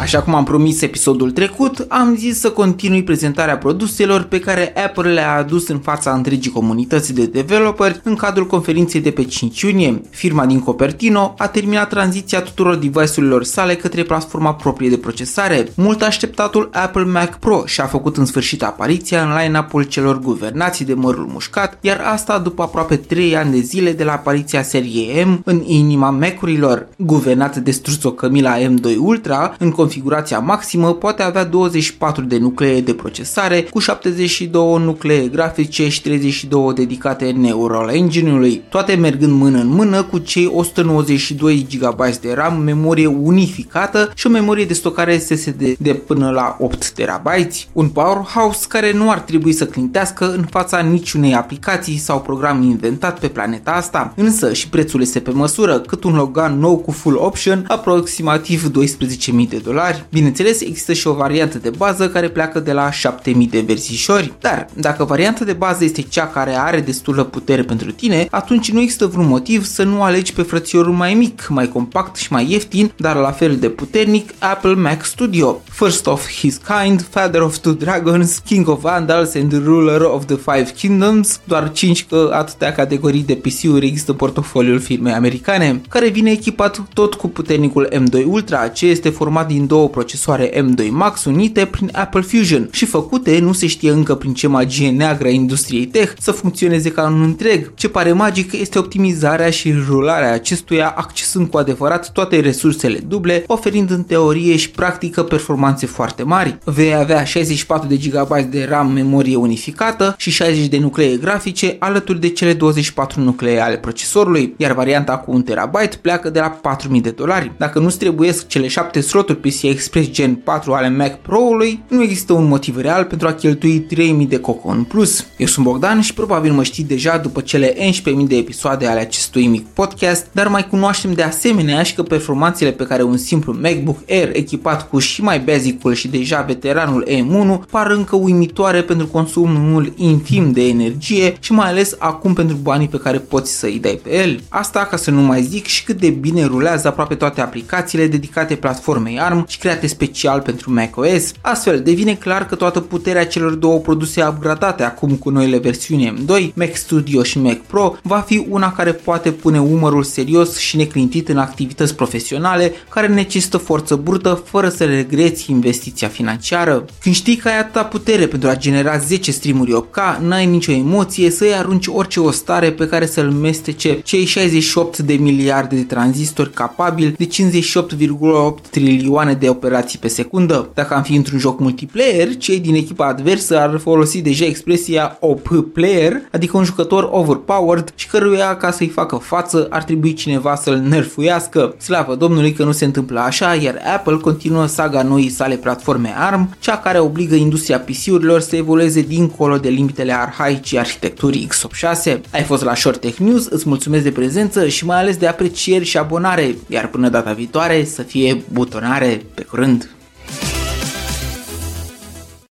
Așa cum am promis episodul trecut, am zis să continui prezentarea produselor pe care Apple le-a adus în fața întregii comunități de developeri în cadrul conferinței de pe 5 iunie. Firma din Cupertino a terminat tranziția tuturor device-urilor sale către platforma proprie de procesare. Mult așteptatul Apple Mac Pro și-a făcut în sfârșit apariția în line-up-ul celor guvernați de mărul mușcat, iar asta după aproape 3 ani de zile de la apariția seriei M în inima Mac-urilor. Guvernat de struțo Camila M2 Ultra, în configurația maximă poate avea 24 de nuclee de procesare cu 72 nuclee grafice și 32 dedicate Neural Engine-ului, toate mergând mână în mână cu cei 192 GB de RAM, memorie unificată și o memorie de stocare SSD de până la 8 TB. Un powerhouse care nu ar trebui să clintească în fața niciunei aplicații sau program inventat pe planeta asta, însă și prețul este pe măsură, cât un Logan nou cu full option, aproximativ 12.000 de dolari. Bineînțeles, există și o variantă de bază care pleacă de la 7000 de versișori, dar dacă varianta de bază este cea care are destulă putere pentru tine, atunci nu există vreun motiv să nu alegi pe frățiorul mai mic, mai compact și mai ieftin, dar la fel de puternic, Apple Mac Studio. First of his kind, Father of Two Dragons, King of Vandals and Ruler of the Five Kingdoms, doar 5 că atâtea categorii de PC-uri există portofoliul firmei americane, care vine echipat tot cu puternicul M2 Ultra, ce este format din două procesoare M2 Max unite prin Apple Fusion și făcute, nu se știe încă prin ce magie neagră a industriei tech, să funcționeze ca un întreg. Ce pare magic este optimizarea și rularea acestuia, accesând cu adevărat toate resursele duble, oferind în teorie și practică performanțe foarte mari. Vei avea 64 de GB de RAM memorie unificată și 60 de nuclee grafice alături de cele 24 nuclee ale procesorului, iar varianta cu 1 TB pleacă de la 4000 de dolari. Dacă nu-ți trebuiesc cele 7 sloturi PCI Express Gen 4 ale Mac Pro-ului, nu există un motiv real pentru a cheltui 3000 de coco în plus. Eu sunt Bogdan și probabil mă știi deja după cele 11.000 de episoade ale acestui mic podcast, dar mai cunoaștem de asemenea și că performanțele pe care un simplu MacBook Air echipat cu și mai basicul și deja veteranul M1 par încă uimitoare pentru consumul infim de energie și mai ales acum pentru banii pe care poți să îi dai pe el. Asta ca să nu mai zic și cât de bine rulează aproape toate aplicațiile dedicate platformei ARM și create special pentru macOS. Astfel, devine clar că toată puterea celor două produse upgradate acum cu noile versiuni M2, Mac Studio și Mac Pro, va fi una care poate pune umărul serios și neclintit în activități profesionale care necesită forță brută fără să regreți investiția financiară. Când știi că ai atâta putere pentru a genera 10 streamuri 8K, n-ai nicio emoție să-i arunci orice ostare pe care să-l mestece cei 68 de miliarde de tranzistori capabili de 58,8 trilioane de operații pe secundă. Dacă am fi într-un joc multiplayer, cei din echipa adversă ar folosi deja expresia OP player, adică un jucător overpowered și căruia ca să-i facă față ar trebui cineva să-l nerfuiască. Slavă Domnului că nu se întâmplă așa, iar Apple continuă saga noii sale platforme ARM, cea care obligă industria PC-urilor să evolueze dincolo de limitele arhaice arhitecturii x86. Ai fost la Short Tech News, îți mulțumesc de prezență și mai ales de aprecieri și abonare, iar până data viitoare să fie butonare pe curând!